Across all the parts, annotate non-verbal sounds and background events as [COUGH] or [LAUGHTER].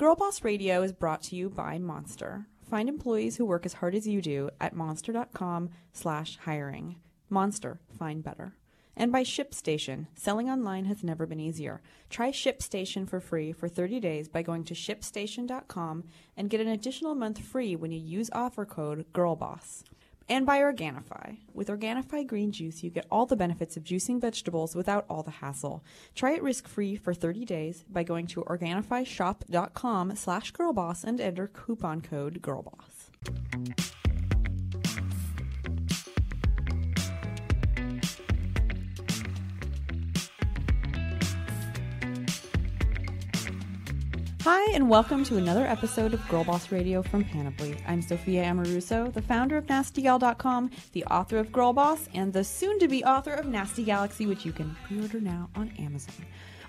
Girl Boss Radio is brought to you by Monster. Find employees who work as hard as you do at monster.com slash hiring. Monster, find better. And by ShipStation. Selling online has never been easier. Try ShipStation for free for 30 days by going to shipstation.com and get an additional month free when you use offer code GIRLBOSS. And by Organifi. With Organifi green juice, you get all the benefits of juicing vegetables without all the hassle. Try it risk-free for 30 days by going to OrganifiShop.com slash girlboss and enter coupon code GIRLBOSS. Hi, and welcome to another episode of Girl Boss Radio from Panoply. I'm Sophia Amoruso, the founder of NastyGal.com, the author of Girl Boss, and the soon to be author of Nasty Galaxy, which you can pre order now on Amazon.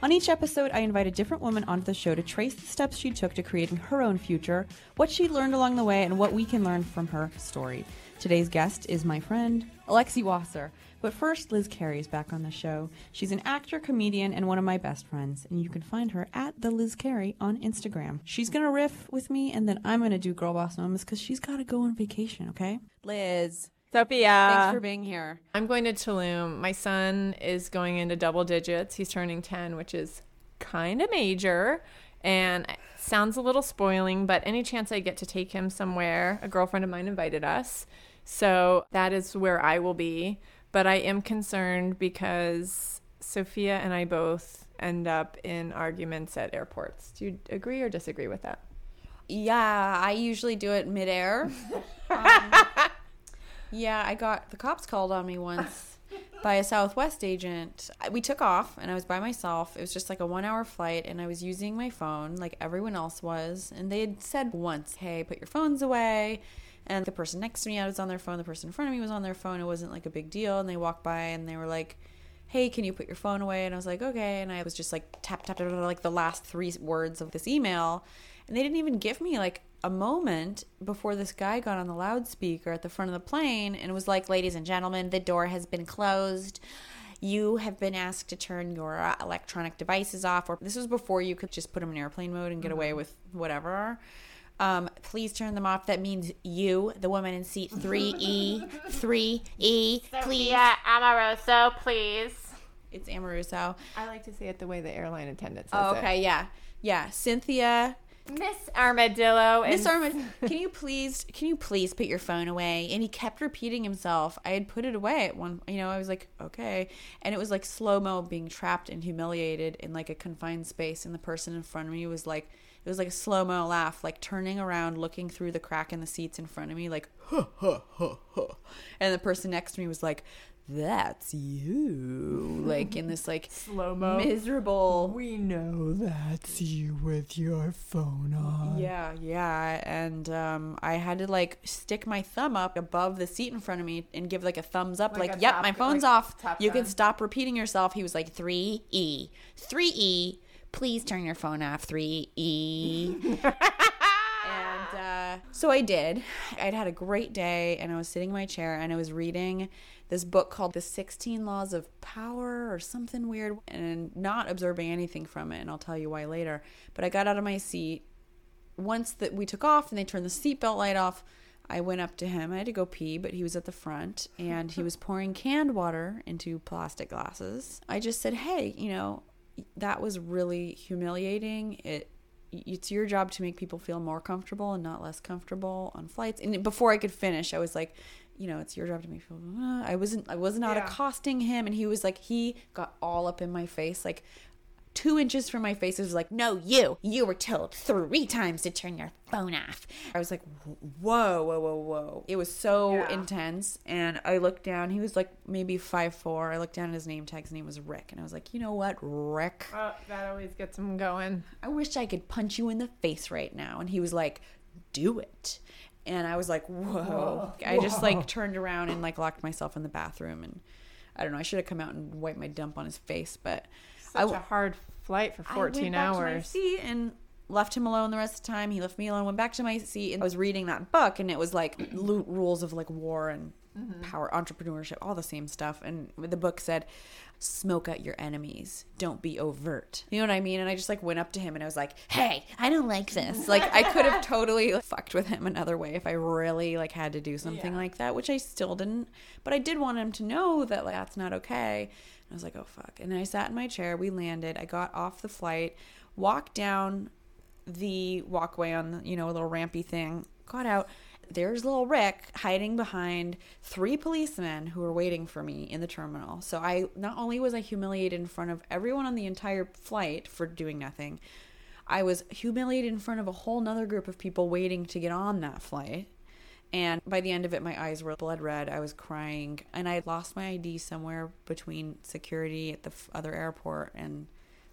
On each episode, I invite a different woman onto the show to trace the steps she took to creating her own future, what she learned along the way, and what we can learn from her story. Today's guest is my friend, Alexi Wasser. But first, Liz Carey is back on the show. She's an actor, comedian, and one of my best friends, and you can find her at the Liz Carey on Instagram. She's gonna riff with me, and then I'm gonna do girl boss moments because she's gotta go on vacation. Okay, Liz. Sophia. Thanks for being here. I'm going to Tulum. My son is going into double digits. He's turning 10, which is kind of major and sounds a little spoiling, but any chance I get to take him somewhere, a girlfriend of mine invited us. So that is where I will be. But I am concerned because Sophia and I both end up in arguments at airports. Do you agree or disagree with that? Yeah, I usually do it midair. [LAUGHS] um, yeah, I got the cops called on me once by a Southwest agent. We took off and I was by myself. It was just like a one hour flight and I was using my phone like everyone else was. And they had said once, hey, put your phones away. And the person next to me, I was on their phone. The person in front of me was on their phone. It wasn't like a big deal. And they walked by and they were like, hey, can you put your phone away? And I was like, okay. And I was just like, tap, tap, tap, tap like the last three words of this email. And they didn't even give me like a moment before this guy got on the loudspeaker at the front of the plane and was like, ladies and gentlemen, the door has been closed. You have been asked to turn your uh, electronic devices off. Or this was before you could just put them in airplane mode and get away with whatever. Um, please turn them off. That means you, the woman in seat 3E, 3E, please. Yeah, Amoroso, please. It's Amoruso. I like to say it the way the airline attendant says Oh, okay, yeah. Yeah, Cynthia. Miss Armadillo. Miss Armadillo, can you please, can you please put your phone away? And he kept repeating himself. I had put it away at one, you know, I was like, okay. And it was like slow mo being trapped and humiliated in like a confined space. And the person in front of me was like, it was like a slow mo laugh, like turning around, looking through the crack in the seats in front of me, like, huh, huh, huh, huh. And the person next to me was like, that's you. Like in this like Slow-mo. miserable. We know that's you with your phone on. Yeah, yeah. And um, I had to like stick my thumb up above the seat in front of me and give like a thumbs up, Like like, yep, top- my phone's like off. You can stop repeating yourself. He was like, 3E, 3E. Please turn your phone off, 3E. [LAUGHS] and uh, so I did. I'd had a great day and I was sitting in my chair and I was reading this book called The 16 Laws of Power or something weird and not observing anything from it. And I'll tell you why later. But I got out of my seat once that we took off and they turned the seatbelt light off, I went up to him. I had to go pee, but he was at the front and he [LAUGHS] was pouring canned water into plastic glasses. I just said, "Hey, you know, that was really humiliating. It it's your job to make people feel more comfortable and not less comfortable on flights." And before I could finish, I was like, you know, it's your job to make people. Uh, I wasn't. I was not Yeah. accosting him, and he was like, he got all up in my face, like two inches from my face. It was like, no, you, you were told three times to turn your phone off. I was like, whoa, whoa, whoa, whoa. It was so Yeah. intense. And I looked down. He was like maybe five four. I looked down at his name tag. His name was Rick. And I was like, you know what, Rick? Oh, that always gets them going. I wish I could punch you in the face right now. And he was like, do it. And I was like, whoa. I just like turned around and like locked myself in the bathroom. And I don't know. I should have come out and wiped my dump on his face. But I, Such a hard flight for I 14 went back to my hours. seat and left him alone the rest of the time. He left me alone. Went back to my seat and I was reading that book, and it was like rules of like war and mm-hmm. power, entrepreneurship, all the same stuff. And the book said, smoke out your enemies. Don't be overt. You know what I mean? And I just like went up to him and I was like, hey, I don't like this. Like I could have [LAUGHS] totally fucked with him another way if I really like had to do something like that, which I still didn't. But I did want him to know that like that's not okay. I was like, oh fuck. And then I sat in my chair. We landed. I got off the flight, walked down the walkway on you know, a little rampy thing, got out. There's little Rick hiding behind three policemen who were waiting for me in the terminal. So I not only was I humiliated in front of everyone on the entire flight for doing nothing, I was humiliated in front of a whole nother group of people waiting to get on that flight. And by the end of it, my eyes were blood red. I was crying, and I lost my ID somewhere between security at the f- other airport, and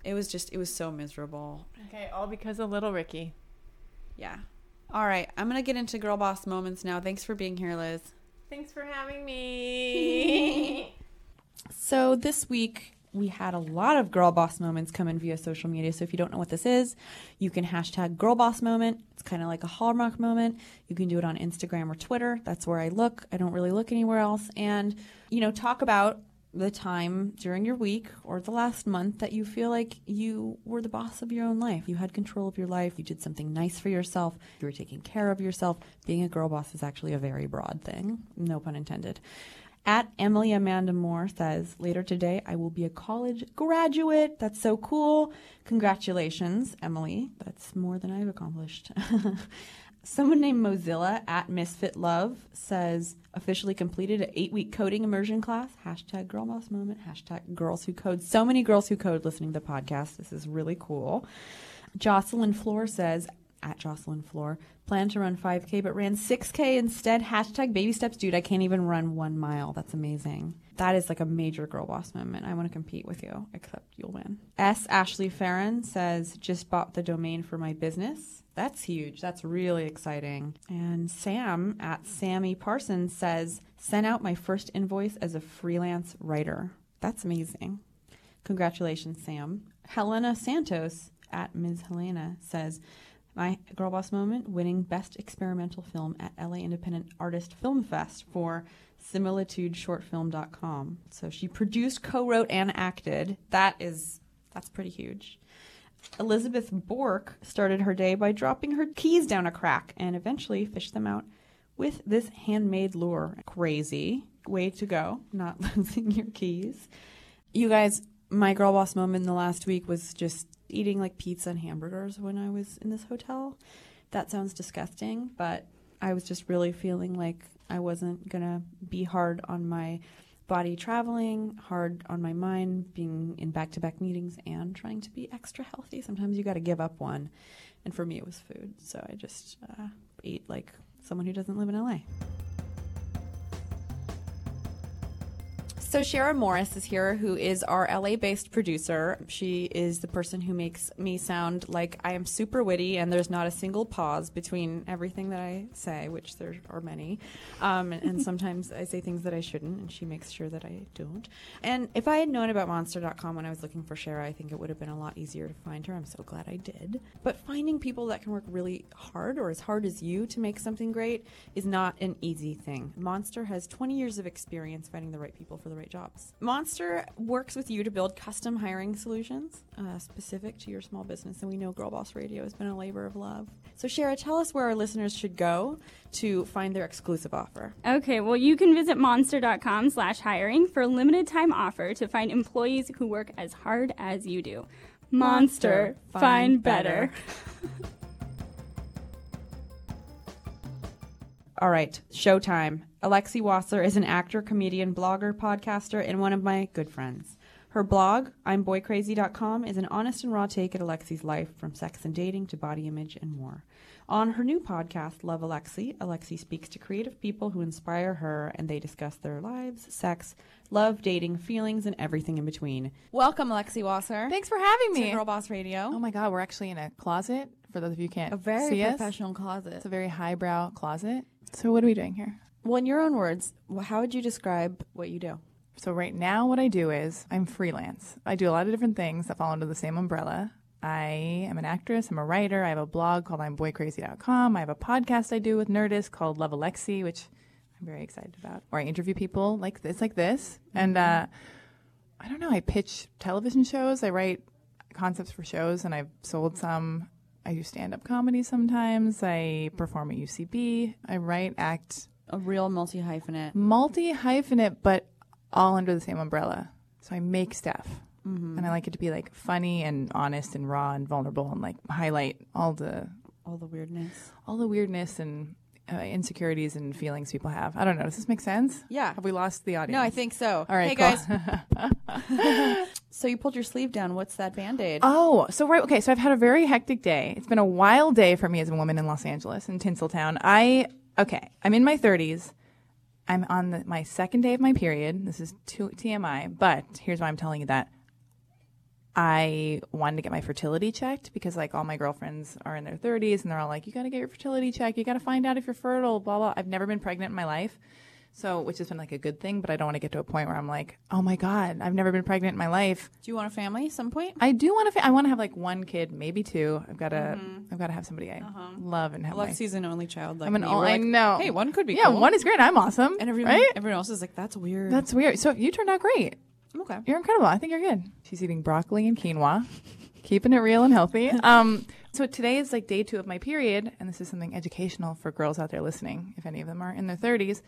it was just it was so miserable. Okay, all because of little Ricky. Yeah. All right, I'm gonna get into girl boss moments now. Thanks for being here, Liz. Thanks for having me. [LAUGHS] [LAUGHS] So this week we had a lot of girl boss moments come in via social media. So if you don't know what this is, you can hashtag girl boss moment. It's kind of like a hallmark moment. You can do it on Instagram or Twitter. That's where I look. I don't really look anywhere else. And, you know, talk about the time during your week or the last month that you feel like you were the boss of your own life. You had control of your life. You did something nice for yourself. You were taking care of yourself. Being a girl boss is actually a very broad thing. No pun intended. At Emily Amanda Moore says, later today I will be a college graduate. That's so cool. Congratulations, Emily. That's more than I've accomplished. [LAUGHS] Someone named Mozilla at Misfit Love says, officially completed an eight week coding immersion class. Hashtag girl boss moment. Hashtag girls who code. So many girls who code listening to the podcast. This is really cool. Jocelyn Floor says, at Jocelyn Floor, plan to run 5K but ran 6K instead. Hashtag baby steps. Dude, I can't even run one mile. That's amazing. That is like a major girl boss moment. I want to compete with you, except you'll win. S. Ashley Farron says, just bought the domain for my business. That's huge. That's really exciting. And Sam at Sammy Parsons says, sent out my first invoice as a freelance writer. That's amazing. Congratulations, Sam. Helena Santos at Ms. Helena says, my girl boss moment winning best experimental film at LA Independent Artist Film Fest for similitudeshortfilm.com. So she produced, co-wrote and acted. That is that's pretty huge. Elizabeth Bork started her day by dropping her keys down a crack and eventually fished them out with this handmade lure. Crazy way to go, not [LAUGHS] losing your keys. You guys, my girl boss moment in the last week was just eating like pizza and hamburgers when I was in this hotel. That sounds disgusting, but I was just really feeling like I wasn't gonna be hard on my body traveling, hard on my mind, being in back to back meetings, and trying to be extra healthy. Sometimes you got to give up one. And for me, it was food. So I just uh, ate like someone who doesn't live in LA. So Shara Morris is here, who is our LA-based producer. She is the person who makes me sound like I am super witty, and there's not a single pause between everything that I say, which there are many. Um, and, and [LAUGHS] sometimes I say things that I shouldn't, and she makes sure that I don't. And if I had known about Monster.com when I was looking for Shara, I think it would have been a lot easier to find her. I'm so glad I did. But finding people that can work really hard, or as hard as you, to make something great is not an easy thing. Monster has 20 years of experience finding the right people for the right jobs. Monster works with you to build custom hiring solutions uh, specific to your small business, and we know Girl Boss Radio has been a labor of love. So, Shara, tell us where our listeners should go to find their exclusive offer. Okay, well, you can visit monster.com slash hiring for a limited time offer to find employees who work as hard as you do. Monster, Monster, find, find better. [LAUGHS] All right, showtime. Alexi Wasser is an actor, comedian, blogger, podcaster, and one of my good friends. Her blog, I'mBoyCrazy.com, is an honest and raw take at Alexi's life, from sex and dating to body image and more. On her new podcast, Love Alexi, Alexi speaks to creative people who inspire her, and they discuss their lives, sex, love, dating, feelings, and everything in between. Welcome, Alexi Wasser. Thanks for having to me. Girl Boss Radio. Oh my God, we're actually in a closet. For those of you who can't a very see us, professional closet. it's a very highbrow closet. So what are we doing here? Well, in your own words, how would you describe what you do? So right now, what I do is I'm freelance. I do a lot of different things that fall under the same umbrella. I am an actress. I'm a writer. I have a blog called I'mBoyCrazy.com. I have a podcast I do with Nerdist called Love Alexi, which I'm very excited about. where I interview people like this, like this, and uh, I don't know. I pitch television shows. I write concepts for shows, and I've sold some. I do stand up comedy sometimes. I perform at UCB. I write, act, A real multi hyphenate. multi hyphenate, but all under the same umbrella. So I make stuff. And I like it to be like funny and honest and raw and vulnerable and like highlight all the All the weirdness. all the weirdness and uh, insecurities and feelings people have. I don't know. Does this make sense? Yeah. Have we lost the audience? No, I think so. All right, Hey cool. guys. [LAUGHS] so you pulled your sleeve down. What's that band aid? Oh, so right. Okay, so I've had a very hectic day. It's been a wild day for me as a woman in Los Angeles, in Tinseltown. I okay. I'm in my 30s. I'm on the, my second day of my period. This is TMI, but here's why I'm telling you that. I wanted to get my fertility checked because like all my girlfriends are in their 30s and they're all like, you got to get your fertility checked. You got to find out if you're fertile. Blah blah. I've never been pregnant in my life. So, which has been like a good thing, but I don't want to get to a point where I'm like, oh my God, I've never been pregnant in my life. Do you want a family at some point? I do want to. Fa- I want to have like one kid, maybe two. I've got to. I've got to have somebody I love and have. my- Alexi's an only child. Like I'm an. me. all We're I know. Hey, one could be. Yeah, cool. one is great. I'm awesome. And everyone, right? everyone else is like, that's weird. That's weird. So you turned out great. okay. You're incredible. I think you're good. She's eating broccoli and quinoa, keeping it real and healthy. [LAUGHS] Um. So today is like day two of my period, and this is something educational for girls out there listening, if any of them are in their 30s.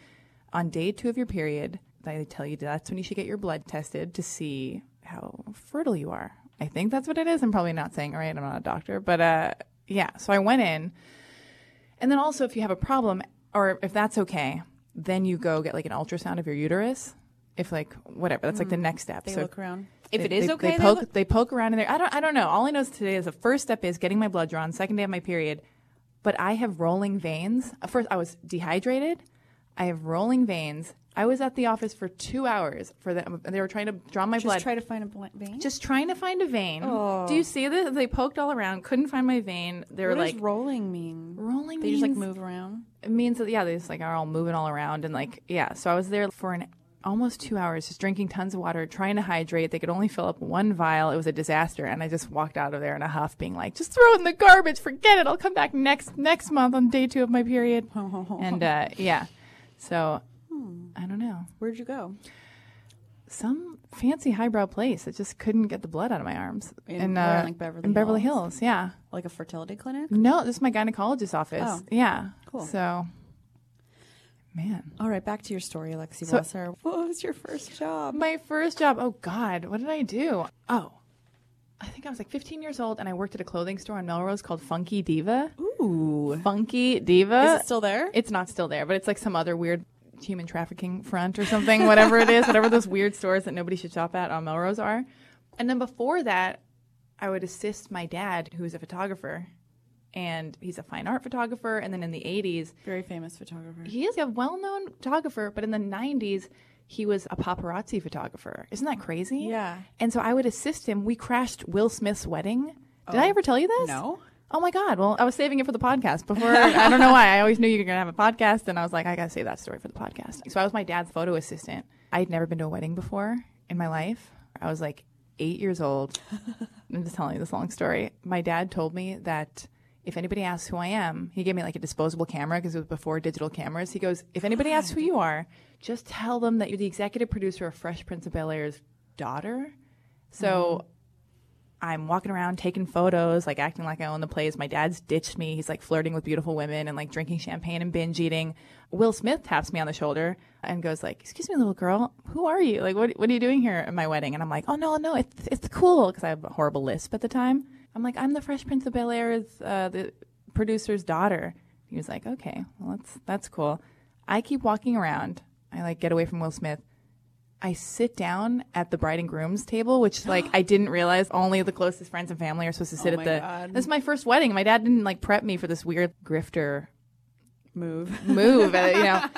On day two of your period, they tell you that's when you should get your blood tested to see how fertile you are. I think that's what it is. I'm probably not saying right. I'm not a doctor, but uh, yeah. So I went in, and then also if you have a problem or if that's okay, then you go get like an ultrasound of your uterus. If like whatever, that's like the next step. They so look around. If they- it is they, okay, they they poke look- they poke around in there. I don't I don't know. All I know is today is the first step is getting my blood drawn. Second day of my period, but I have rolling veins. First, I was dehydrated. I have rolling veins. I was at the office for two hours for them. They were trying to draw my Just blood. Just try to find a bl- vein. just trying to find a vein. Do you see this? They poked all around, couldn't find my vein. They were what like does rolling mean? rolling. They just like move around. it means that yeah, they just like are all moving all around and like yeah. So I was there for an almost two hours, just drinking tons of water, trying to hydrate. They could only fill up one vial. It was a disaster, and I just walked out of there in a huff, being like, "Just throw it in the garbage. Forget it. I'll come back next next month on day two of my period." [LAUGHS] and uh, yeah, so I don't know Where'd you go? some fancy highbrow place that just couldn't get the blood out of my arms In- uh, where like, Beverly in Beverly Hills? Hills. Yeah. Like a fertility clinic? No, this is my gynecologist's office. Oh. Yeah. Cool. So, man. All right, back to your story, Alexi So- Blesser. What was your first job? My first job. Oh God, what did I do? Oh, I think I was like 15 years old, and I worked at a clothing store on Melrose called Funky Diva. Ooh. Funky Diva. Is it still there? It's not still there, but it's like some other weird human trafficking front or something. Whatever it is, whatever those weird stores that nobody should shop at on Melrose are. And then before that, I would assist my dad, who is a photographer, and he's a fine art photographer. And then in the 80s, Very famous photographer. he is a well-known photographer, but in the '90s, he was a paparazzi photographer. Isn't that crazy? Yeah. And so I would assist him. We crashed Will Smith's wedding. Did I oh, ever tell you this? No. Oh my God! Well, I was saving it for the podcast before. [LAUGHS] I don't know why. I always knew you were gonna have a podcast, and I was like, I gotta save that story for the podcast. So I was my dad's photo assistant. I had never been to a wedding before in my life. I was like eight years old. [LAUGHS] I'm just telling you this long story. My dad told me that if anybody asks who I am, he gave me like a disposable camera because it was before digital cameras. He goes, if anybody oh, asks who you are, just tell them that you're the executive producer of Fresh Prince of Bel Air's daughter. So mm-hmm. I'm walking around taking photos, like acting like I own the place. My dad's ditched me. He's like flirting with beautiful women and like drinking champagne and binge eating. Will Smith taps me on the shoulder and goes like, "Excuse me, little girl, who are you? Like, what what are you doing here at my wedding?" And I'm like, "Oh no, no, it's it's cool," because I have a horrible lisp at the time. I'm like, "I'm the Fresh Prince of Bel Air's uh, the producer's daughter." He was like, "Okay, well that's that's cool." I keep walking around. I like get away from Will Smith. I sit down at the bride and groom's table, which [GASPS] like I didn't realize only the closest friends and family are supposed to sit Oh at the. God. This is my first wedding. My dad didn't like prep me for this weird grifter Move. [LAUGHS] move, uh, you know. [LAUGHS]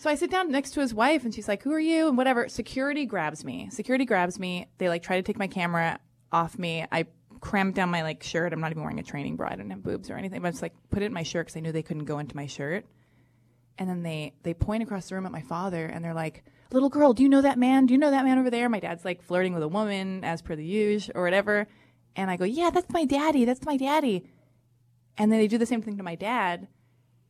So I sit down next to his wife, and she's like, "Who are you?" and whatever. Security grabs me. Security grabs me. They like try to take my camera off me. I cramp down my like shirt. I'm not even wearing a training bra. I don't have boobs or anything, but I just like put it in my shirt because I knew they couldn't go into my shirt. And then they they point across the room at my father, and they're like, "Little girl, do you know that man? Do you know that man over there?" My dad's like flirting with a woman, as per the usual or whatever. And I go, "Yeah, that's my daddy. That's my daddy." And then they do the same thing to my dad.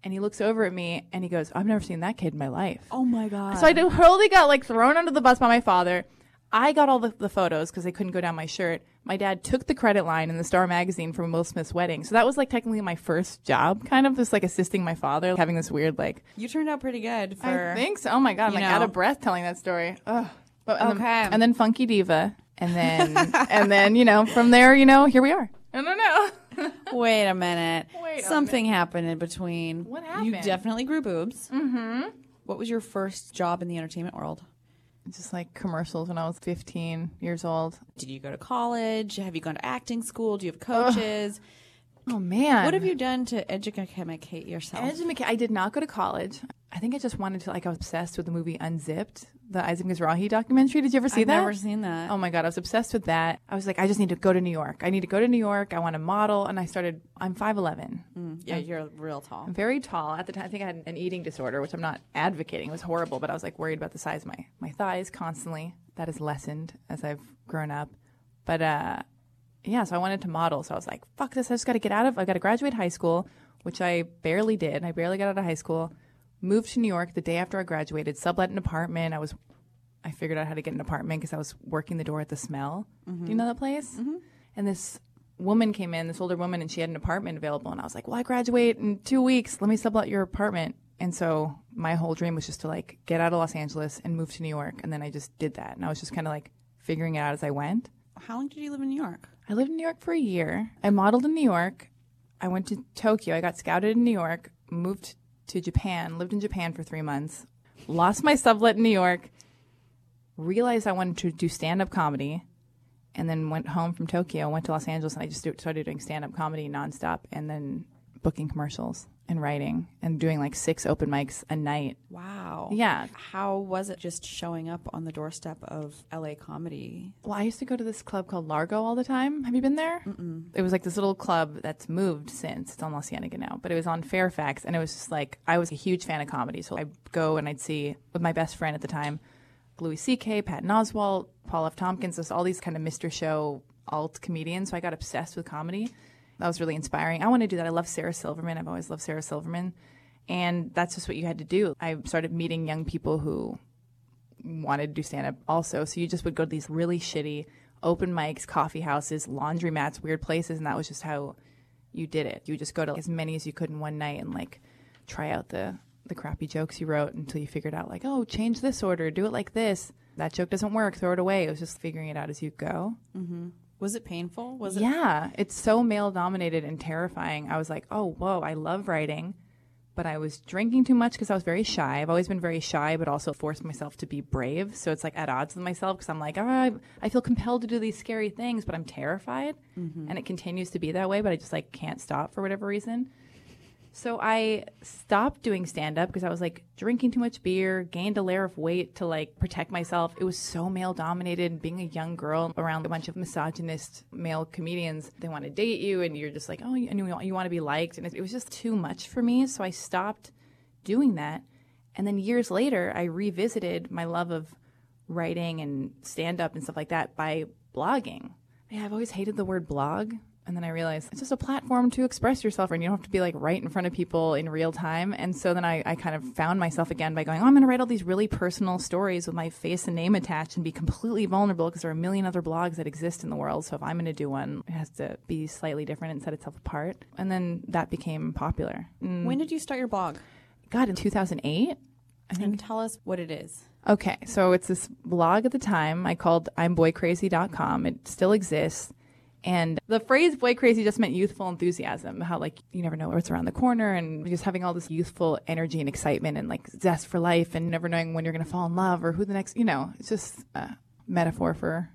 And he looks over at me and he goes, I've never seen that kid in my life. Oh my god. So I totally got like thrown under the bus by my father. I got all the, the photos because they couldn't go down my shirt. My dad took the credit line in the Star magazine from Will Smith's wedding. So that was like technically my first job, kind of just like assisting my father, having this weird like. you turned out pretty good for I think so. Oh my god, I'm like out of breath telling that story. Ugh. But, and Okay. Then, and then Funky Diva, and then and then you know from there you know here we are. I don't know. [LAUGHS] Wait a minute. Wait a Something happened in between. What happened? You definitely grew boobs. Mm-hmm. What was your first job in the entertainment world? Just like commercials when I was 15 years old. Did you go to college? Have you gone to acting school? Do you have coaches? [LAUGHS] Oh man, What have you done to educate yourself? Educate- I did not go to college. I think I just wanted to like I was obsessed with the movie Unzipped, the Isaac Mizrahi documentary. Did you ever see I've that? never seen that. Oh my god, I was obsessed with that. I was like, I just need to go to New York. I need to go to New York. I want to model, and I started. I'm 5'11. yeah, you're real tall. I'm very tall at the time. I think I had an eating disorder, which I'm not advocating. It was horrible, but I was like worried about the size of my my thighs constantly. That has lessened as I've grown up, but uh, yeah. So I wanted to model. So I was like, fuck this. I just got to get out of. I got to graduate high school, which I barely did. I barely got out of high school. Moved to New York the day after I graduated. Sublet an apartment. I was. I figured out how to get an apartment because I was working the door at the Smell. Do you mm-hmm. know that place? Mm-hmm. And this woman came in, this older woman, and she had an apartment available. And I was like, well, I graduate in two weeks. Let me sublet your apartment. And so my whole dream was just to like get out of Los Angeles and move to New York. And then I just did that. And I was just kind of like figuring it out as I went. How long did you live in New York? I lived in New York for a year. I modeled in New York. I went to Tokyo. I got scouted in New York, moved to Japan, lived in Japan for three months, lost my sublet in New York, realized I wanted to do stand up comedy, and then went home from Tokyo, went to Los Angeles, and I just started doing stand up comedy nonstop and then booking commercials and writing and doing like six open mics a night. Wow. Yeah. How was it just showing up on the doorstep of LA comedy? Well, I used to go to this club called Largo all the time. Have you been there? Mm-mm. It was like this little club that's moved since. It's on La Cienega now, but it was on Fairfax, and it was just like I was a huge fan of comedy, so I'd go and I'd see with my best friend at the time, Louis C.K., Patton Oswalt, Paul F. Tompkins, all these kind of Mr. Show alt comedians. So I got obsessed with comedy. That was really inspiring. I want to do that. I love Sarah Silverman. I've always loved Sarah Silverman, and that's just what you had to do. I started meeting young people who wanted to do stand up also. So you just would go to these really shitty open mics, coffee houses, laundromats, weird places, and that was just how you did it. You would just go to as many as you could in one night and like try out the the crappy jokes you wrote until you figured out like, oh, change this order, do it like this. That joke doesn't work, throw it away. It was just figuring it out as you go. Mm-hmm. Was it painful? Was it? Yeah, it's so male dominated and terrifying. I was like, oh, whoa, I love writing, but I was drinking too much because I was very shy. I've always been very shy, but also forced myself to be brave. So it's like at odds with myself because I'm like, oh, I, I feel compelled to do these scary things, but I'm terrified. Mm-hmm. And it continues to be that way, but I just like can't stop for whatever reason. So I stopped doing stand up because I was like drinking too much beer, gained a layer of weight to like protect myself. It was so male dominated. And being a young girl around a bunch of misogynist male comedians, they want to date you, and you're just like, oh, you want, you want to be liked. And it, it was just too much for me. So I stopped doing that. And then years later, I revisited my love of writing and stand up and stuff like that by blogging. Yeah, I've always hated the word blog. And then I realized it's just a platform to express yourself and you don't have to be like right in front of people in real time. And so then I, I kind of found myself again by going, oh, I'm going to write all these really personal stories with my face and name attached and be completely vulnerable because there are a million other blogs that exist in the world. So if I'm going to do one, it has to be slightly different and set itself apart. And then that became popular. Mm, When did you start your blog? God, in 2008? I And tell us what it is. Okay, so it's this blog at the time I called I'mBoyCrazy.com. It still exists. And the phrase boy crazy just meant youthful enthusiasm, how like you never know what's around the corner and just having all this youthful energy and excitement and like zest for life and never knowing when you're going to fall in love or who the next, you know, it's just a metaphor for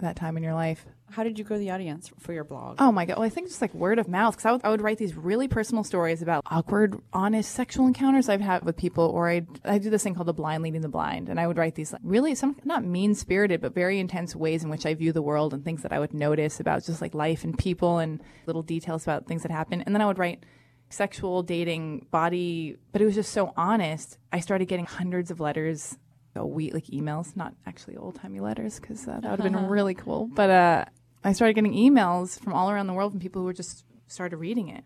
that time in your life. How did you grow the audience for your blog? Oh my god! Well, I think just like word of mouth because I would, I would write these really personal stories about awkward, honest sexual encounters I've had with people, or I I do this thing called the blind leading the blind, and I would write these like, really some not mean spirited but very intense ways in which I view the world and things that I would notice about just like life and people and little details about things that happen, and then I would write sexual dating body but it was just so honest i started getting hundreds of letters week like emails not actually old-timey letters because uh, that would have been [LAUGHS] really cool but uh, i started getting emails from all around the world from people who were just started reading it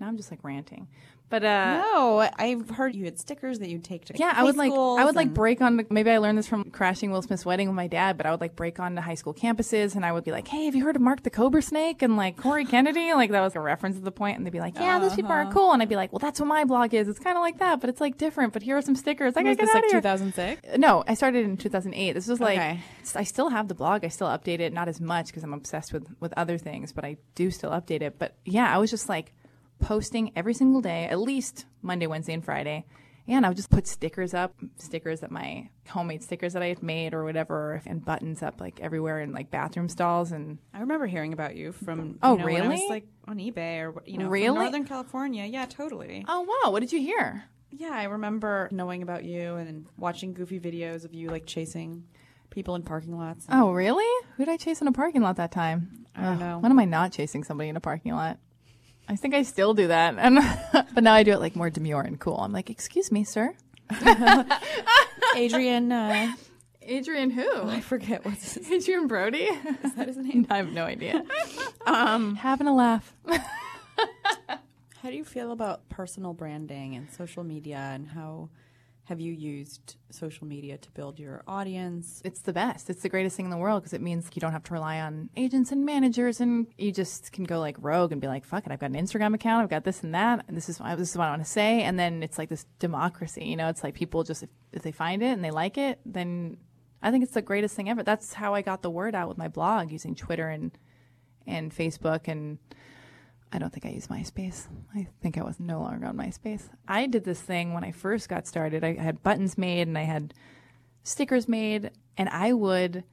Now I'm just like ranting. But uh no, I've heard you had stickers that you'd take to yeah, I would like I would like break on the, maybe I learned this from crashing Will Smith's wedding with my dad, but I would like break on onto high school campuses and I would be like, "Hey, have you heard of Mark the Cobra Snake and like Cory [LAUGHS] Kennedy?" Like that was a reference to the point and they'd be like, "Yeah, those people Uh-huh. are cool." And I'd be like, "Well, that's what my blog is. It's kind of like that, but it's like different, but here are some stickers." I Was gotta get this like of here. 2006? No, I started in 2008. This was like Okay. I still have the blog. I still update it, not as much because I'm obsessed with with other things, but I do still update it. But yeah, I was just like posting every single day, at least Monday, Wednesday, and Friday. And I would just put stickers up, stickers that my homemade stickers that I had made or whatever, and buttons up like everywhere in like bathroom stalls. And I remember hearing about you from Oh, you know, I was, really? like on eBay or you know Really? Northern California. Yeah, totally. oh wow, what did you hear? Yeah, I remember knowing about you and watching goofy videos of you like chasing people in parking lots. Oh really? Who did I chase in a parking lot that time? I don't Ugh, know. When am I not chasing somebody in a parking lot? I think I still do that, [LAUGHS] and but now I do it like more demure and cool. I'm like, "Excuse me, sir." [LAUGHS] Adrian, uh, Adrian who? I forget what's his, Adrien Brody? [LAUGHS] is that his name. I have no idea. Um, Having a laugh. how do you feel about personal branding and social media, and how have you used social media to build your audience? It's the best. It's the greatest thing in the world because it means you don't have to rely on agents and managers, and you just can go like rogue and be like, "Fuck it, I've got an Instagram account, I've got this and that, and this is this is what I want to say." And then it's like this democracy, you know? It's like people just if, if they find it and they like it, then I think it's the greatest thing ever. That's how I got the word out with my blog using Twitter and and Facebook and I don't think I use MySpace. I think I was no longer on MySpace. I did this thing when I first got started. I had buttons made and I had stickers made, and I would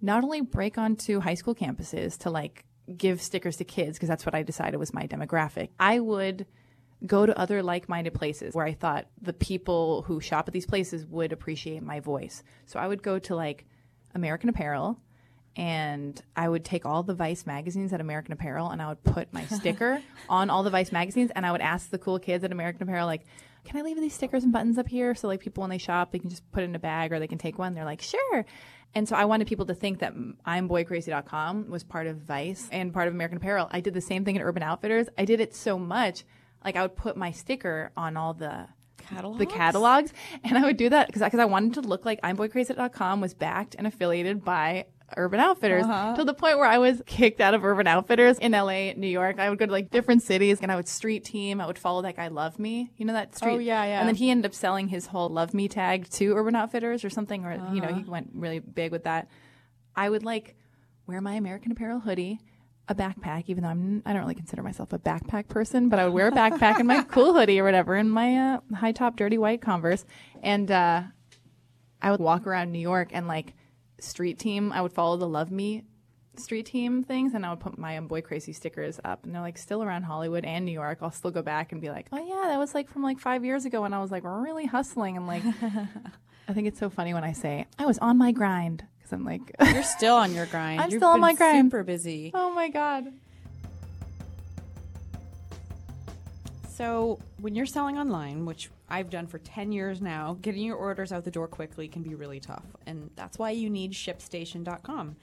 not only break onto high school campuses to like give stickers to kids because that's what I decided was my demographic. I would go to other like-minded places where I thought the people who shop at these places would appreciate my voice. So I would go to like American Apparel and I would take all the Vice magazines at American Apparel and I would put my [LAUGHS] sticker on all the Vice magazines and I would ask the cool kids at American Apparel like, "Can I leave these stickers and buttons up here so like people when they shop they can just put it in a bag or they can take one?" They're like, "Sure." And so I wanted people to think that I'm boycrazy.com was part of Vice and part of American Apparel. I did the same thing at Urban Outfitters. I did it so much like I would put my sticker on all the Catalogs? the catalogs and I would do that because I wanted to look like I'mBoyCrazy.com was backed and affiliated by Urban Outfitters to the point where I was kicked out of Urban Outfitters in LA, New York. I would go to like different cities and I would street team. I would follow that guy Love Me. You know that street? Oh, yeah, yeah. And then he ended up selling his whole Love Me tag to Urban Outfitters or something, or you know, he went really big with that. I would like wear my American Apparel hoodie, a backpack, even though I'm I don't really consider myself a backpack person, but I would wear a backpack and my [LAUGHS] cool hoodie or whatever, and my uh, high top dirty white Converse, and uh, I would walk around New York and like street team. I would follow the Love Me street team things, and I would put my um, boy crazy stickers up, and they're like still around Hollywood and New York. I'll still go back and be like, oh yeah, that was like from like five years ago, when I was like really hustling and like. [LAUGHS] I think it's so funny when I say I was on my grind because I'm like, You're still on your grind. [LAUGHS] I'm You've still on my grind. Super busy. oh my god. So, when you're selling online, which I've done for 10 years now, getting your orders out the door quickly can be really tough. And that's why you need ShipStation.com.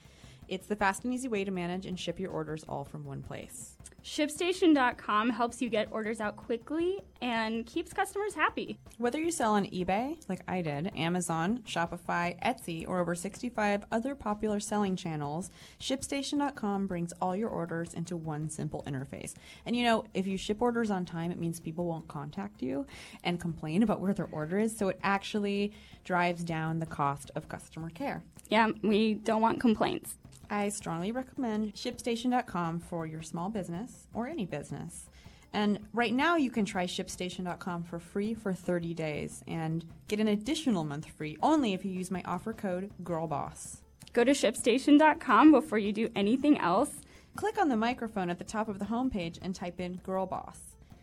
It's the fast and easy way to manage and ship your orders all from one place. ShipStation.com helps you get orders out quickly and keeps customers happy. Whether you sell on eBay, like I did, Amazon, Shopify, Etsy, or over 65 other popular selling channels, ShipStation.com brings all your orders into one simple interface. And you know, if you ship orders on time, it means people won't contact you and complain about where their order is, so it actually drives down the cost of customer care. Yeah, we don't want complaints. I strongly recommend ShipStation.com for your small business or any business. And right now, you can try ShipStation.com for free for 30 days and get an additional month free only if you use my offer code GIRLBOSS. Go to ShipStation.com before you do anything else. Click on the microphone at the top of the homepage and type in GIRLBOSS.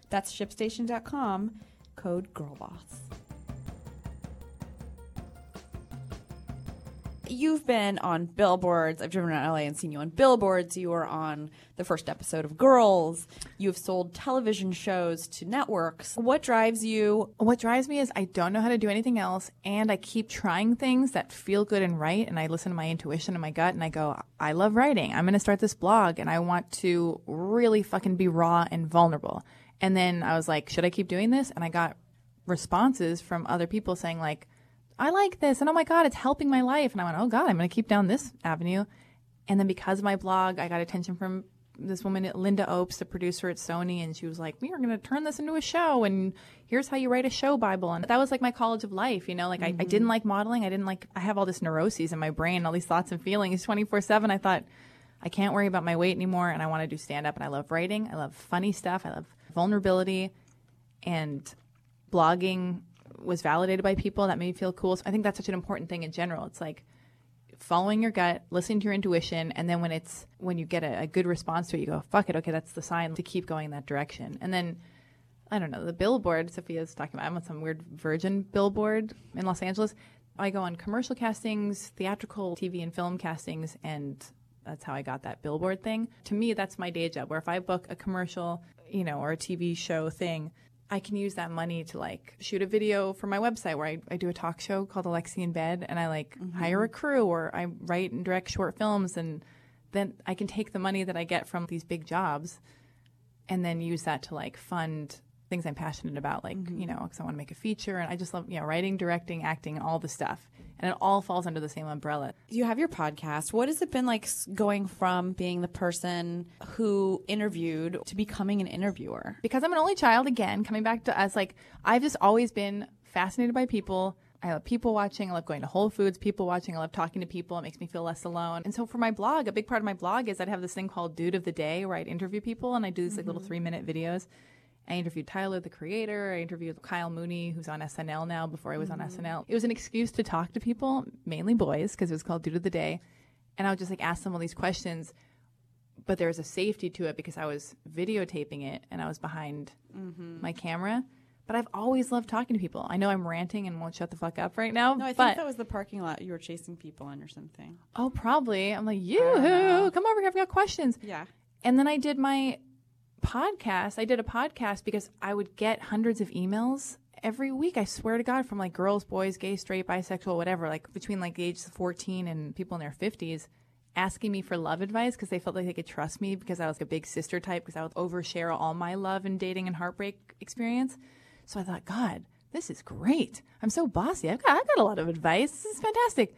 That's ShipStation.com, code GIRLBOSS. You've been on billboards. I've driven around LA and seen you on billboards. You were on the first episode of Girls. You have sold television shows to networks. What drives you? What drives me is I don't know how to do anything else, and I keep trying things that feel good and right. And I listen to my intuition and my gut, and I go, I love writing. I'm going to start this blog, and I want to really fucking be raw and vulnerable. And then I was like, should I keep doing this? And I got responses from other people saying like, I like this, and oh my god, it's helping my life. And I went, oh god, I'm going to keep down this avenue. And then because of my blog, I got attention from this woman, Linda Opes, the producer at Sony, and she was like, "We are going to turn this into a show, and here's how you write a show Bible." And that was like my college of life, you know. Like I, I mm-hmm. didn't like modeling. I didn't like. I have all this neuroses in my brain, all these thoughts and feelings, twenty four seven. I thought I can't worry about my weight anymore, and I want to do stand up. And I love writing. I love funny stuff. I love vulnerability, and blogging was validated by people that made me feel cool. So I think that's such an important thing in general. It's like following your gut, listening to your intuition, and then when it's when you get a, a good response to it, you go, "Fuck it, okay, that's the sign to keep going in that direction." And then I don't know the billboard. Sophia's talking about. I'm on some weird Virgin billboard in Los Angeles. I go on commercial castings, theatrical TV and film castings, and that's how I got that billboard thing. To me, that's my day job. Where if I book a commercial, you know, or a TV show thing, I can use that money to like shoot a video for my website where I, I do a talk show called Alexi in Bed and I like mm-hmm. hire a crew or I write and direct short films and then I can take the money that I get from these big jobs and then use that to like fund things I'm passionate about, like, mm-hmm. you know, because I want to make a feature and I just love, you know, writing, directing, acting, all the stuff. And it all falls under the same umbrella. You have your podcast. What has it been like going from being the person who interviewed to becoming an interviewer? because I'm an only child again, coming back to us, like I've just always been fascinated by people. I love people watching. I love going to Whole Foods, people watching. I love talking to people. It makes me feel less alone. And so for my blog, a big part of my blog is I'd have this thing called Dude of the Day where I'd interview people and I do these like little mm-hmm. three minute videos. I interviewed Tyler, the creator. I interviewed Kyle Mooney, who's on SNL now before I was on mm-hmm. SNL. It was an excuse to talk to people, mainly boys, because it was called Dude of the Day. And I would just like ask them all these questions but there was a safety to it because I was videotaping it and I was behind mm-hmm. my camera. But I've always loved talking to people. I know I'm ranting and won't shut the fuck up right now. No, I think that was the parking lot. You were chasing people in or something. oh, probably. I'm like, yoo-hoo, come over here. I've got questions. Yeah. And then I did my podcast. I did a podcast because I would get hundreds of emails every week. I swear to God, from like girls, boys, gay, straight, bisexual, whatever, like between like the ages of 14 and people in their 50s, asking me for love advice because they felt like they could trust me because I was like a big sister type because I would overshare all my love and dating and heartbreak experience. So I thought, God, this is great. I'm so bossy. I've got, I've got a lot of advice. This is fantastic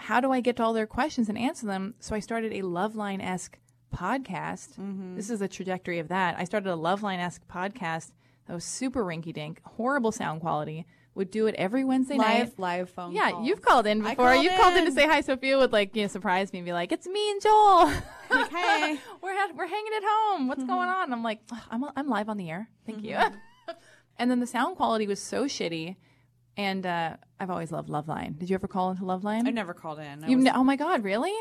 how do I get to all their questions and answer them? So I started a Loveline esque podcast. Mm-hmm. This is the trajectory of that. I started a Loveline esque podcast that was super rinky dink, horrible sound quality. Would do it every Wednesday night. Live, live phone. Yeah, calls. you've called in before. called you've called in to say hi. Sophia would like you know surprise me and be like, "It's me and Joel. [LAUGHS] Like, hey. [LAUGHS] we're at, we're hanging at home. What's mm-hmm. going on?" And I'm like, "I'm I'm live on the air. Thank you." Mm-hmm. [LAUGHS] and then the sound quality was so shitty. And uh, I've always loved Loveline. Did you ever call into Loveline? I never called in. I, You was- kn- oh my god, really?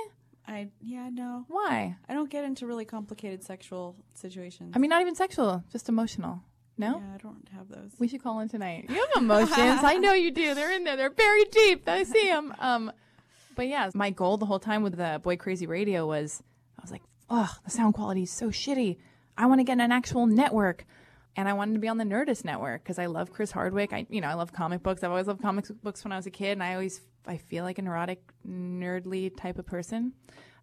I yeah, no. Why? I don't get into really complicated sexual situations. I mean, not even sexual, just emotional. No, yeah, I don't have those. we should call in tonight. You have emotions. I know you do. They're in there. They're buried deep. I see them. Um, but yeah, my goal the whole time with the Boy Crazy Radio was, I was like, oh, the sound quality is so shitty. I want to get an actual network. And I wanted to be on the Nerdist network because I love Chris Hardwick. I, you know, I love comic books. I've always loved comic books when I was a kid, and I always, I feel like a neurotic, nerdly type of person.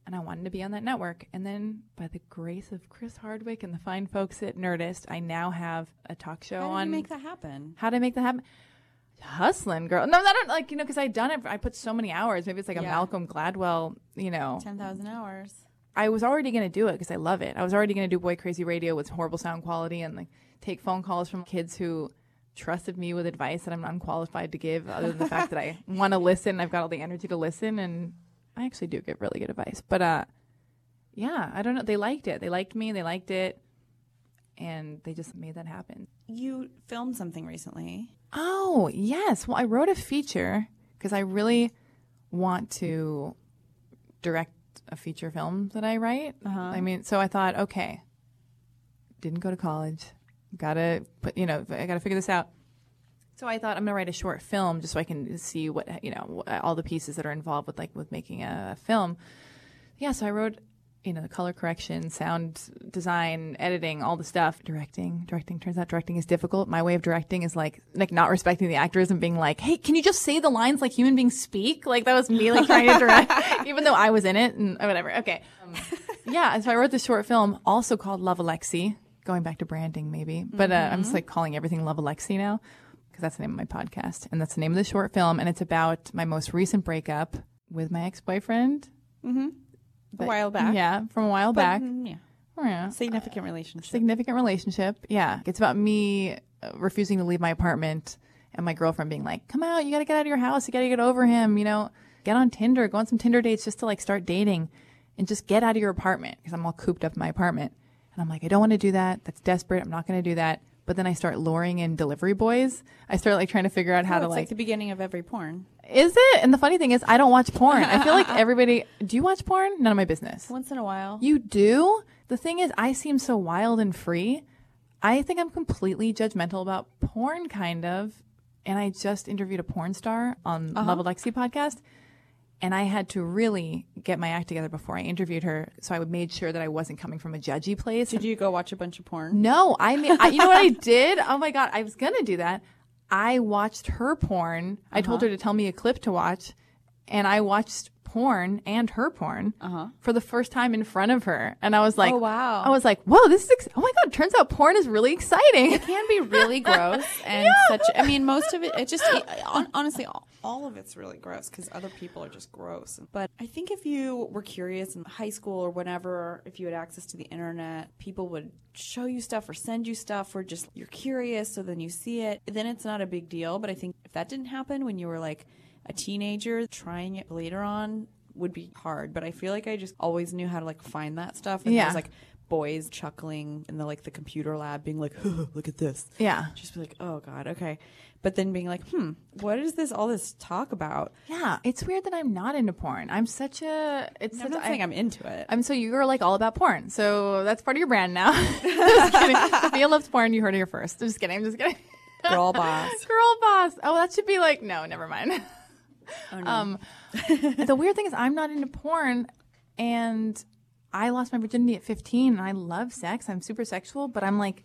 And I wanted to be on that network. And then, by the grace of Chris Hardwick and the fine folks at Nerdist, I now have a talk show How did on you make that happen? how to make that happen. Hustling, girl. No, I don't like you know because I'd done it. I put so many hours. Maybe it's like a Malcolm Gladwell. You know, Ten thousand hours. I was already going to do it because I love it. I was already going to do Boy Crazy Radio with horrible sound quality and like take phone calls from kids who trusted me with advice that I'm unqualified to give, other than the fact that I [LAUGHS] want to listen. I've got all the energy to listen, and I actually do give really good advice. But uh, yeah, I don't know. They liked it. They liked me. They liked it, and they just made that happen. You filmed something recently. Oh, yes. Well, I wrote a feature because I really want to direct a feature film that I write. I mean, so I thought, okay, didn't go to college. Gotta put, you know, I gotta figure this out. So I thought I'm gonna write a short film just so I can see what, you know, all the pieces that are involved with like with making a film. Yeah, so I wrote, you know, the color correction, sound design, editing, all the stuff. Directing, directing. Turns out directing is difficult. My way of directing is like, like not respecting the actors and being like, "Hey, can you just say the lines like human beings speak?" Like that was me like trying to direct, [LAUGHS] even though I was in it and whatever. Okay, um, [LAUGHS] yeah. So I wrote this short film, also called Love Alexi, going back to branding maybe, but uh, I'm just like calling everything Love Alexi now because that's the name of my podcast and that's the name of the short film and it's about my most recent breakup with my ex-boyfriend. Mm-hmm. A while back. Yeah, from a while back. mm, yeah. Oh, yeah. Significant relationship. significant relationship. Yeah. It's about me uh, refusing to leave my apartment and my girlfriend being like, come out, you got to get out of your house. You got to get over him. You know, get on Tinder, go on some Tinder dates just to like start dating and just get out of your apartment because I'm all cooped up in my apartment. And I'm like, I don't want to do that. That's desperate. I'm not going to do that. But then I start luring in delivery boys. I start like trying to figure out how Oh, to it's like, like, the beginning of every porn. is it? And the funny thing is, I don't watch porn. I feel like [LAUGHS] everybody, do you watch porn? None of my business. Once in a while. You do? The thing is, I seem so wild and free. I think I'm completely judgmental about porn, kind of. And I just interviewed a porn star on uh-huh. Love Alexi podcast. And I had to really get my act together before I interviewed her. So I made sure that I wasn't coming from a judgy place. Did you go watch a bunch of porn? No, I mean, I, you know what I [LAUGHS] did? Oh my God, I was going to do that. I watched her porn. I told Uh-huh. her to tell me a clip to watch, and I watched porn and her porn for the first time in front of her. And I was like, Uh-huh. Oh, wow. I was like, whoa, this is, ex- oh my God, turns out porn is really exciting. It can be really [LAUGHS] gross and such. I mean, most of it, it just, it, honestly, all, all of it's really gross because other people are just gross. But I think if you were curious in high school or whenever, if you had access to the internet, people would show you stuff or send you stuff or just you're curious, so then you see it. Then it's not a big deal. But I think if that didn't happen when you were like a teenager, trying it later on would be hard. But I feel like I just always knew how to like find that stuff. And Yeah. there's like boys chuckling in the like the computer lab being like look at this yeah. just be like oh god okay but then being like hmm what is this all this talk about Yeah. It's weird that I'm not into porn. I'm such a, it's i'm such not I- saying i'm into it I'm so you're like all about porn. So that's part of your brand now. [LAUGHS] [LAUGHS] Sophia loves porn. You heard it here first. I'm just kidding. I'm just kidding. girl boss [LAUGHS] Girl boss. Oh, that should be like no, never mind. Um, the weird thing is, I'm not into porn, and I lost my virginity at 15, and I love sex. I'm super sexual, but I'm like,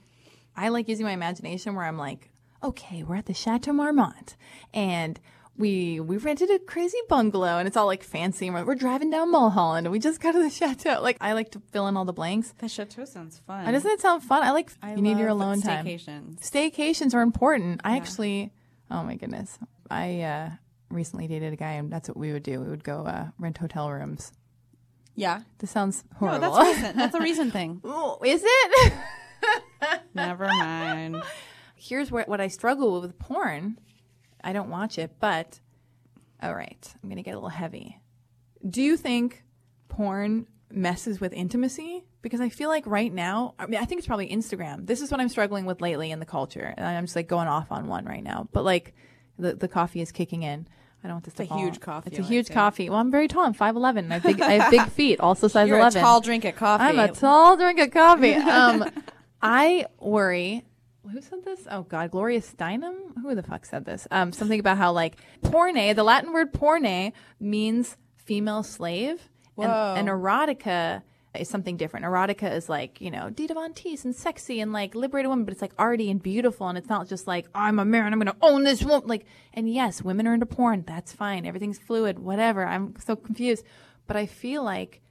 I like using my imagination where I'm like, okay, we're at the Chateau Marmont, and we we rented a crazy bungalow, and it's all like fancy, and we're, we're driving down Mulholland, and we just go to the chateau. Like, I like to fill in all the blanks. The chateau sounds fun And doesn't it sound fun? I like I you need your love alone time. staycations. Staycations are important. I actually, oh my goodness, I uh, recently dated a guy, and that's what we would do. We would go uh, rent hotel rooms. yeah This sounds horrible. no that's recent that's a [LAUGHS] recent thing Ooh, is it? [LAUGHS] never mind Here's where, what I struggle with porn. I don't watch it, but all right, I'm gonna get a little heavy. Do you think porn messes with intimacy? Because I feel like right now, I mean, I think it's probably Instagram. This is what I'm struggling with lately in the culture, and I'm just like going off on one right now. But like, the the coffee is kicking in. I don't want this It's to a fall. huge coffee, It's a huge coffee. Well, I'm very tall. I'm five eleven. I have big. I have big [LAUGHS] feet. Also size you're eleven. a tall drink at coffee I'm a tall drink of coffee. [LAUGHS] Um, I worry. Who said this? Oh God, Gloria Steinem. Who the fuck said this? Um, something about how like porne, the Latin word porne means female slave, and, and erotica is something different. Erotica is like you know Dita Von Teese and sexy and like liberated woman, but it's like arty and beautiful, and it's not just like I'm a man, I'm gonna own this woman. Like, and yes, women are into porn. That's fine. Everything's fluid. Whatever. I'm so confused, but I feel like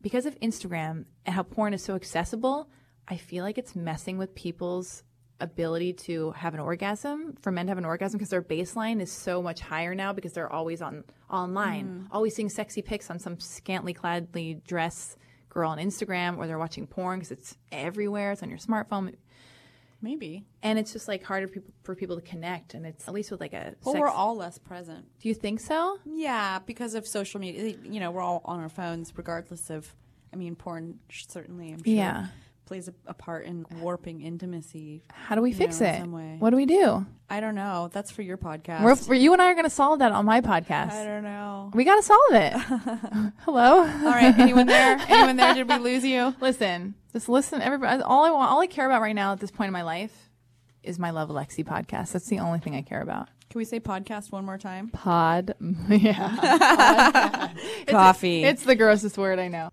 because of Instagram and how porn is so accessible, I feel like it's messing with people's ability to have an orgasm for men to have an orgasm because their baseline is so much higher now because they're always on online, mm. always seeing sexy pics on some scantily cladly dress girl on Instagram or they're watching porn because it's everywhere. It's on your smartphone. maybe And it's just like harder people, for people to connect. And it's at least with like a. well sex- we're all less present Do you think so? yeah because of social media you know we're all on our phones regardless of i mean porn certainly i'm sure Yeah. Plays a, a part in uh, warping intimacy How do we fix know, it? some way. What do we do? I don't know. That's for your podcast. We're, for you and I are going to solve that on my podcast. I don't know. We got to solve it. [LAUGHS] Hello. All right. Anyone there? [LAUGHS] Anyone there? Did we lose you? Listen, just listen. Everybody, all I want, all I care about right now at this point in my life is my Love Alexi podcast. That's the only thing I care about. Can we say podcast one more time? Pod, [LAUGHS] yeah. Coffee. It's the grossest word I know.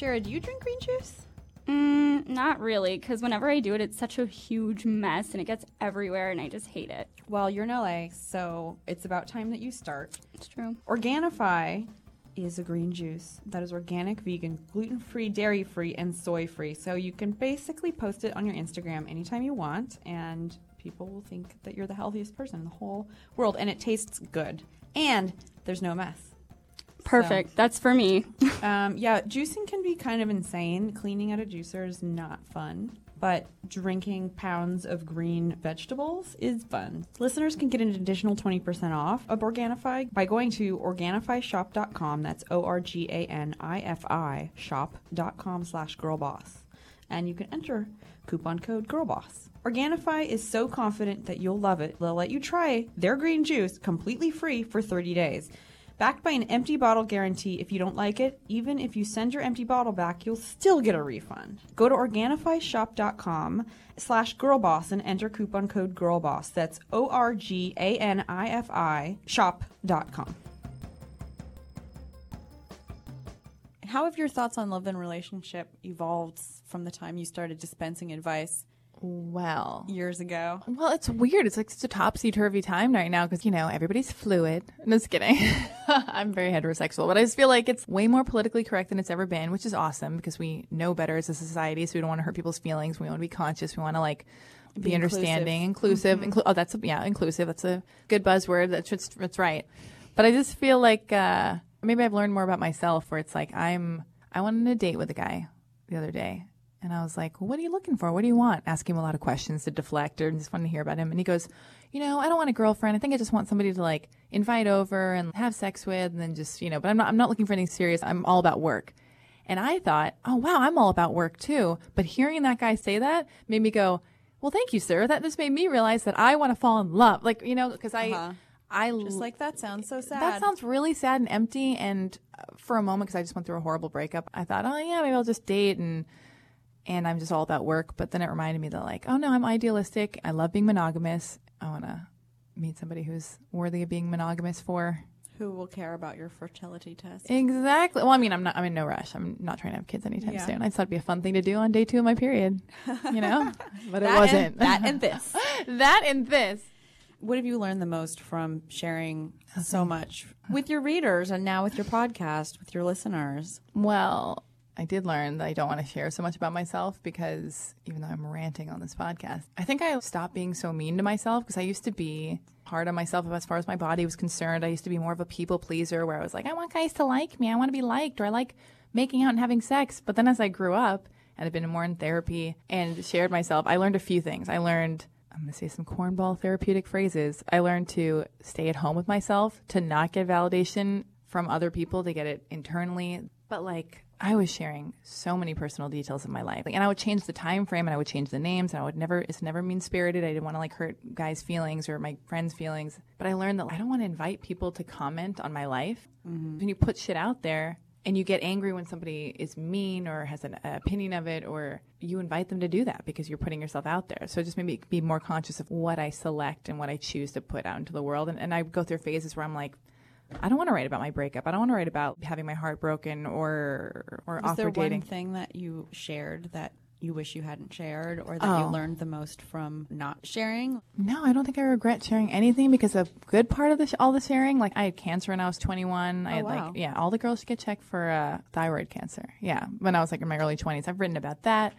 Shara, do you drink green juice? Mm, not really, because whenever I do it, it's such a huge mess and it gets everywhere, and I just hate it. Well, you're in LA, so it's about time that you start. It's true. Organifi is a green juice that is organic, vegan, gluten free, dairy free, and soy free. So you can basically post it on your Instagram anytime you want, and people will think that you're the healthiest person in the whole world. And it tastes good. And there's no mess. Perfect. That's for me. [LAUGHS] Um, yeah, juicing can be kind of insane. Cleaning out a juicer is not fun, but drinking pounds of green vegetables is fun. Listeners can get an additional 20% off of Organifi by going to OrganifiShop.com. That's O R G A N I F I shop.com slash girlboss. And you can enter coupon code girlboss. Organifi is so confident that you'll love it, they'll let you try their green juice completely free for 30 days. Backed by an empty bottle guarantee, if you don't like it, even if you send your empty bottle back, you'll still get a refund. Go to OrganifiShop.com slash girlboss and enter coupon code girlboss. That's O-R-G-A-N-I-F-I shop.com. How have your thoughts on love and relationship evolved from the time you started dispensing advice Well, years ago? well, it's weird. It's like such a topsy turvy time right now because you know everybody's fluid. [LAUGHS] No, just kidding. [LAUGHS] I'm very heterosexual, but I just feel like it's way more politically correct than it's ever been, which is awesome because we know better as a society. So we don't want to hurt people's feelings. We want to be conscious. We want to like be, Be understanding, inclusive. inclu- oh, that's a, yeah, inclusive. That's a good buzzword. That's just, that's right. But I just feel like uh, maybe I've learned more about myself. Where it's like I'm I went on a date with a guy the other day, and I was like, well, "What are you looking for? What do you want?" Asking him a lot of questions to deflect or just wanted to hear about him. And he goes, "You know, I don't want a girlfriend. I think I just want somebody to like invite over and have sex with, and then just you know. But I'm not I'm not looking for anything serious. I'm all about work." And I thought, "Oh wow, I'm all about work too." But hearing that guy say that made me go, "Well, thank you, sir. That just made me realize that I want to fall in love. Like you know, because I." Uh-huh. I Just like that sounds so sad. that sounds really sad and empty. And uh, for a moment, because I just went through a horrible breakup, I thought, oh yeah, maybe I'll just date and and I'm just all about work. But then it reminded me that like, oh no, I'm idealistic. I love being monogamous. I want to meet somebody who's worthy of being monogamous for. Who will care about your fertility test? Exactly. Well, I mean, I'm not. I'm in no rush. I'm not trying to have kids anytime Yeah. soon. I thought it'd be a fun thing to do on day two of my period. You know, [LAUGHS] but it wasn't. and- that and this. [LAUGHS] that and this. What have you learned the most from sharing so much with your readers and now with your podcast, with your listeners? Well, I did learn that I don't want to share so much about myself because even though I'm ranting on this podcast, I think I stopped being so mean to myself because I used to be hard on myself as far as my body was concerned. I used to be more of a people pleaser where I was like, I want guys to like me. I want to be liked or I like making out and having sex. But then as I grew up and I've been more in therapy and shared myself, I learned a few things. I learned I'm going to say some cornball therapeutic phrases. I learned to stay at home with myself, to not get validation from other people, to get it internally. But like, I was sharing so many personal details of my life, and I would change the time frame, and I would change the names, and I would never. It's never mean spirited. I didn't want to like hurt guys' feelings or my friends' feelings. But I learned that I don't want to invite people to comment on my life. Mm-hmm. When you put shit out there, and you get angry when somebody is mean or has an opinion of it or you invite them to do that because you're putting yourself out there so just maybe be more conscious of what i select and what i choose to put out into the world and, and i go through phases where i'm like i don't want to write about my breakup i don't want to write about having my heart broken or or Was there awkward one thing that you shared that you wish you hadn't shared or that you Oh. learned the most from not sharing? No, I don't think I regret sharing anything because a good part of the sh- all the sharing, like I had cancer when I was 21. I Oh, had wow. like yeah, all the girls should get checked for uh, thyroid cancer. Yeah, when I was like in my early 20s, I've written about that.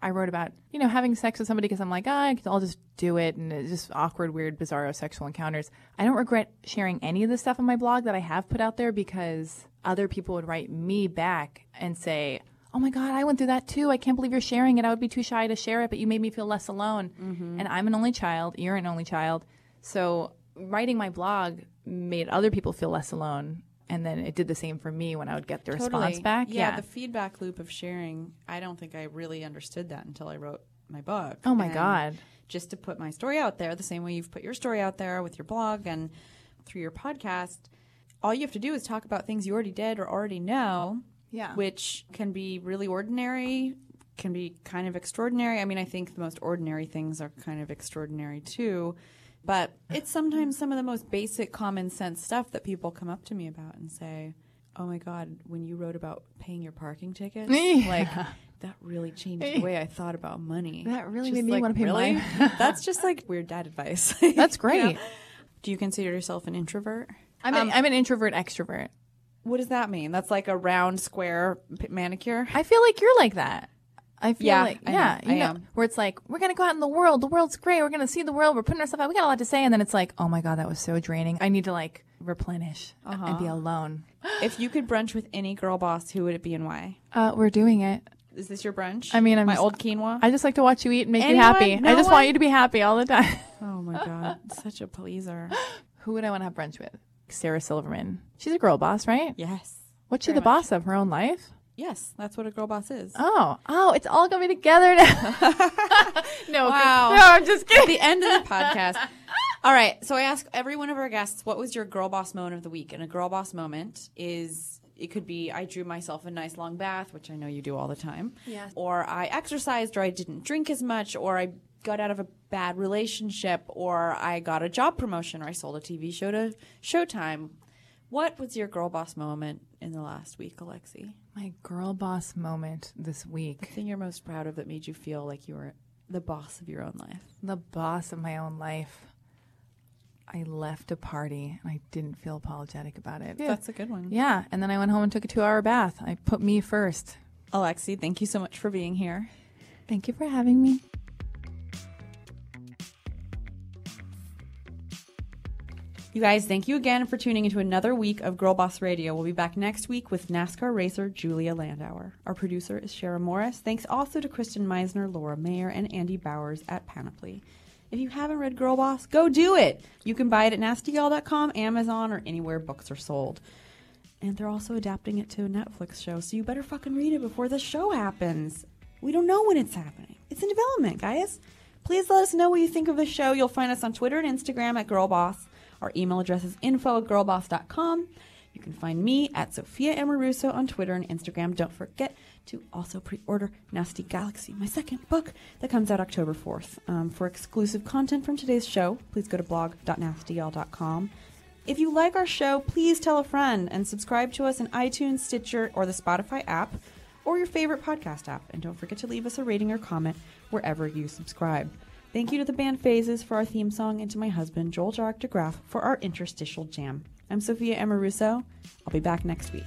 I wrote about you know having sex with somebody because I'm like ah, I'll just do it and it's just awkward, weird, bizarro sexual encounters. I don't regret sharing any of the stuff on my blog that I have put out there because other people would write me back and say. Oh my God, I went through that too. I can't believe you're sharing it. I would be too shy to share it, but you made me feel less alone. And I'm an only child. You're an only child. So writing my blog made other people feel less alone. And then it did the same for me when I would get the response back. Yeah, the feedback loop of sharing. I don't think I really understood that until I wrote my book. oh my And God. Just to put my story out there, the same way you've put your story out there with your blog and through your podcast, all you have to do is talk about things you already did or already know, Yeah. which can be really ordinary, can be kind of extraordinary. I mean, I think the most ordinary things are kind of extraordinary too. But it's sometimes some of the most basic common sense stuff that people come up to me about and say, "Oh my god, when you wrote about paying your parking tickets, Yeah. like that really changed the way I thought about money." That really Just made me like, wanna pay really? mine. [LAUGHS] That's just like weird dad advice. [LAUGHS] That's You know? great. Do you consider yourself an introvert? I'm, an, um, I'm an introvert extrovert. What does that mean? That's like a round square p- manicure. I feel like you're like that. I feel Yeah, like I yeah, I you know, am. where it's like we're gonna go out in the world. The world's great. We're gonna see the world. We're putting ourselves out. We got a lot to say, and then it's like, oh my god, that was so draining. I need to like replenish and be alone. [GASPS] if you could brunch with any girl boss, who would it be and why? Uh, we're doing it. Is this your brunch? I mean, I'm my just- old quinoa. I just like to watch you eat and make Anyone? you happy. No I just one? want you to be happy all the time. [LAUGHS] oh my god, such a pleaser. [GASPS] Who would I want to have brunch with? Sarah Silverman. She's a girl boss, right? Yes, What's she the boss of? Her own life? Yes, that's what a girl boss is. Oh, oh, it's all coming together now. [LAUGHS] no, Wow. no, I'm just kidding. At the end of the podcast. [LAUGHS] All right, so I ask every one of our guests, what was your girl boss moment of the week? And a girl boss moment is it could be I drew myself a nice long bath, which I know you do all the time. Yes. Or I exercised, or I didn't drink as much, or I got out of a bad relationship, or I got a job promotion, or I sold a TV show to Showtime. What was your girl boss moment in the last week, Alexi? My girl boss moment this week. The thing you're most proud of that made you feel like you were the boss of your own life. The boss of my own life. I left a party and I didn't feel apologetic about it. Yeah. That's a good one. yeah, and then I went home and took a two hour bath. I put me first. Alexi, thank you so much for being here. Thank you for having me. You guys, thank you again for tuning into another week of Girl Boss Radio. We'll be back next week with NASCAR racer Julia Landauer. Our producer is Shara Morris. Thanks also to Kristen Meinzer, Laura Mayer, and Andy Bowers at Panoply. If you haven't read Girl Boss, go do it. You can buy it at nastygal.com, Amazon, or anywhere books are sold. And they're also adapting it to a Netflix show, so you better fucking read it before the show happens. We don't know when it's happening. It's in development, guys. Please let us know what you think of the show. You'll find us on Twitter and Instagram at girlboss. Our email address is info at girlboss.com. You can find me at Sophia Amoruso on Twitter and Instagram. Don't forget to also pre-order Nasty Galaxy, my second book that comes out October 4th. Um, for exclusive content from today's show, please go to blog.nastygal.com. If you like our show, please tell a friend and subscribe to us in iTunes, Stitcher, or the Spotify app, or your favorite podcast app. And don't forget to leave us a rating or comment wherever you subscribe. Thank you to the band Phases for our theme song and to my husband, Joel Jarek DeGraff, for our interstitial jam. I'm Sophia Amoruso. I'll be back next week.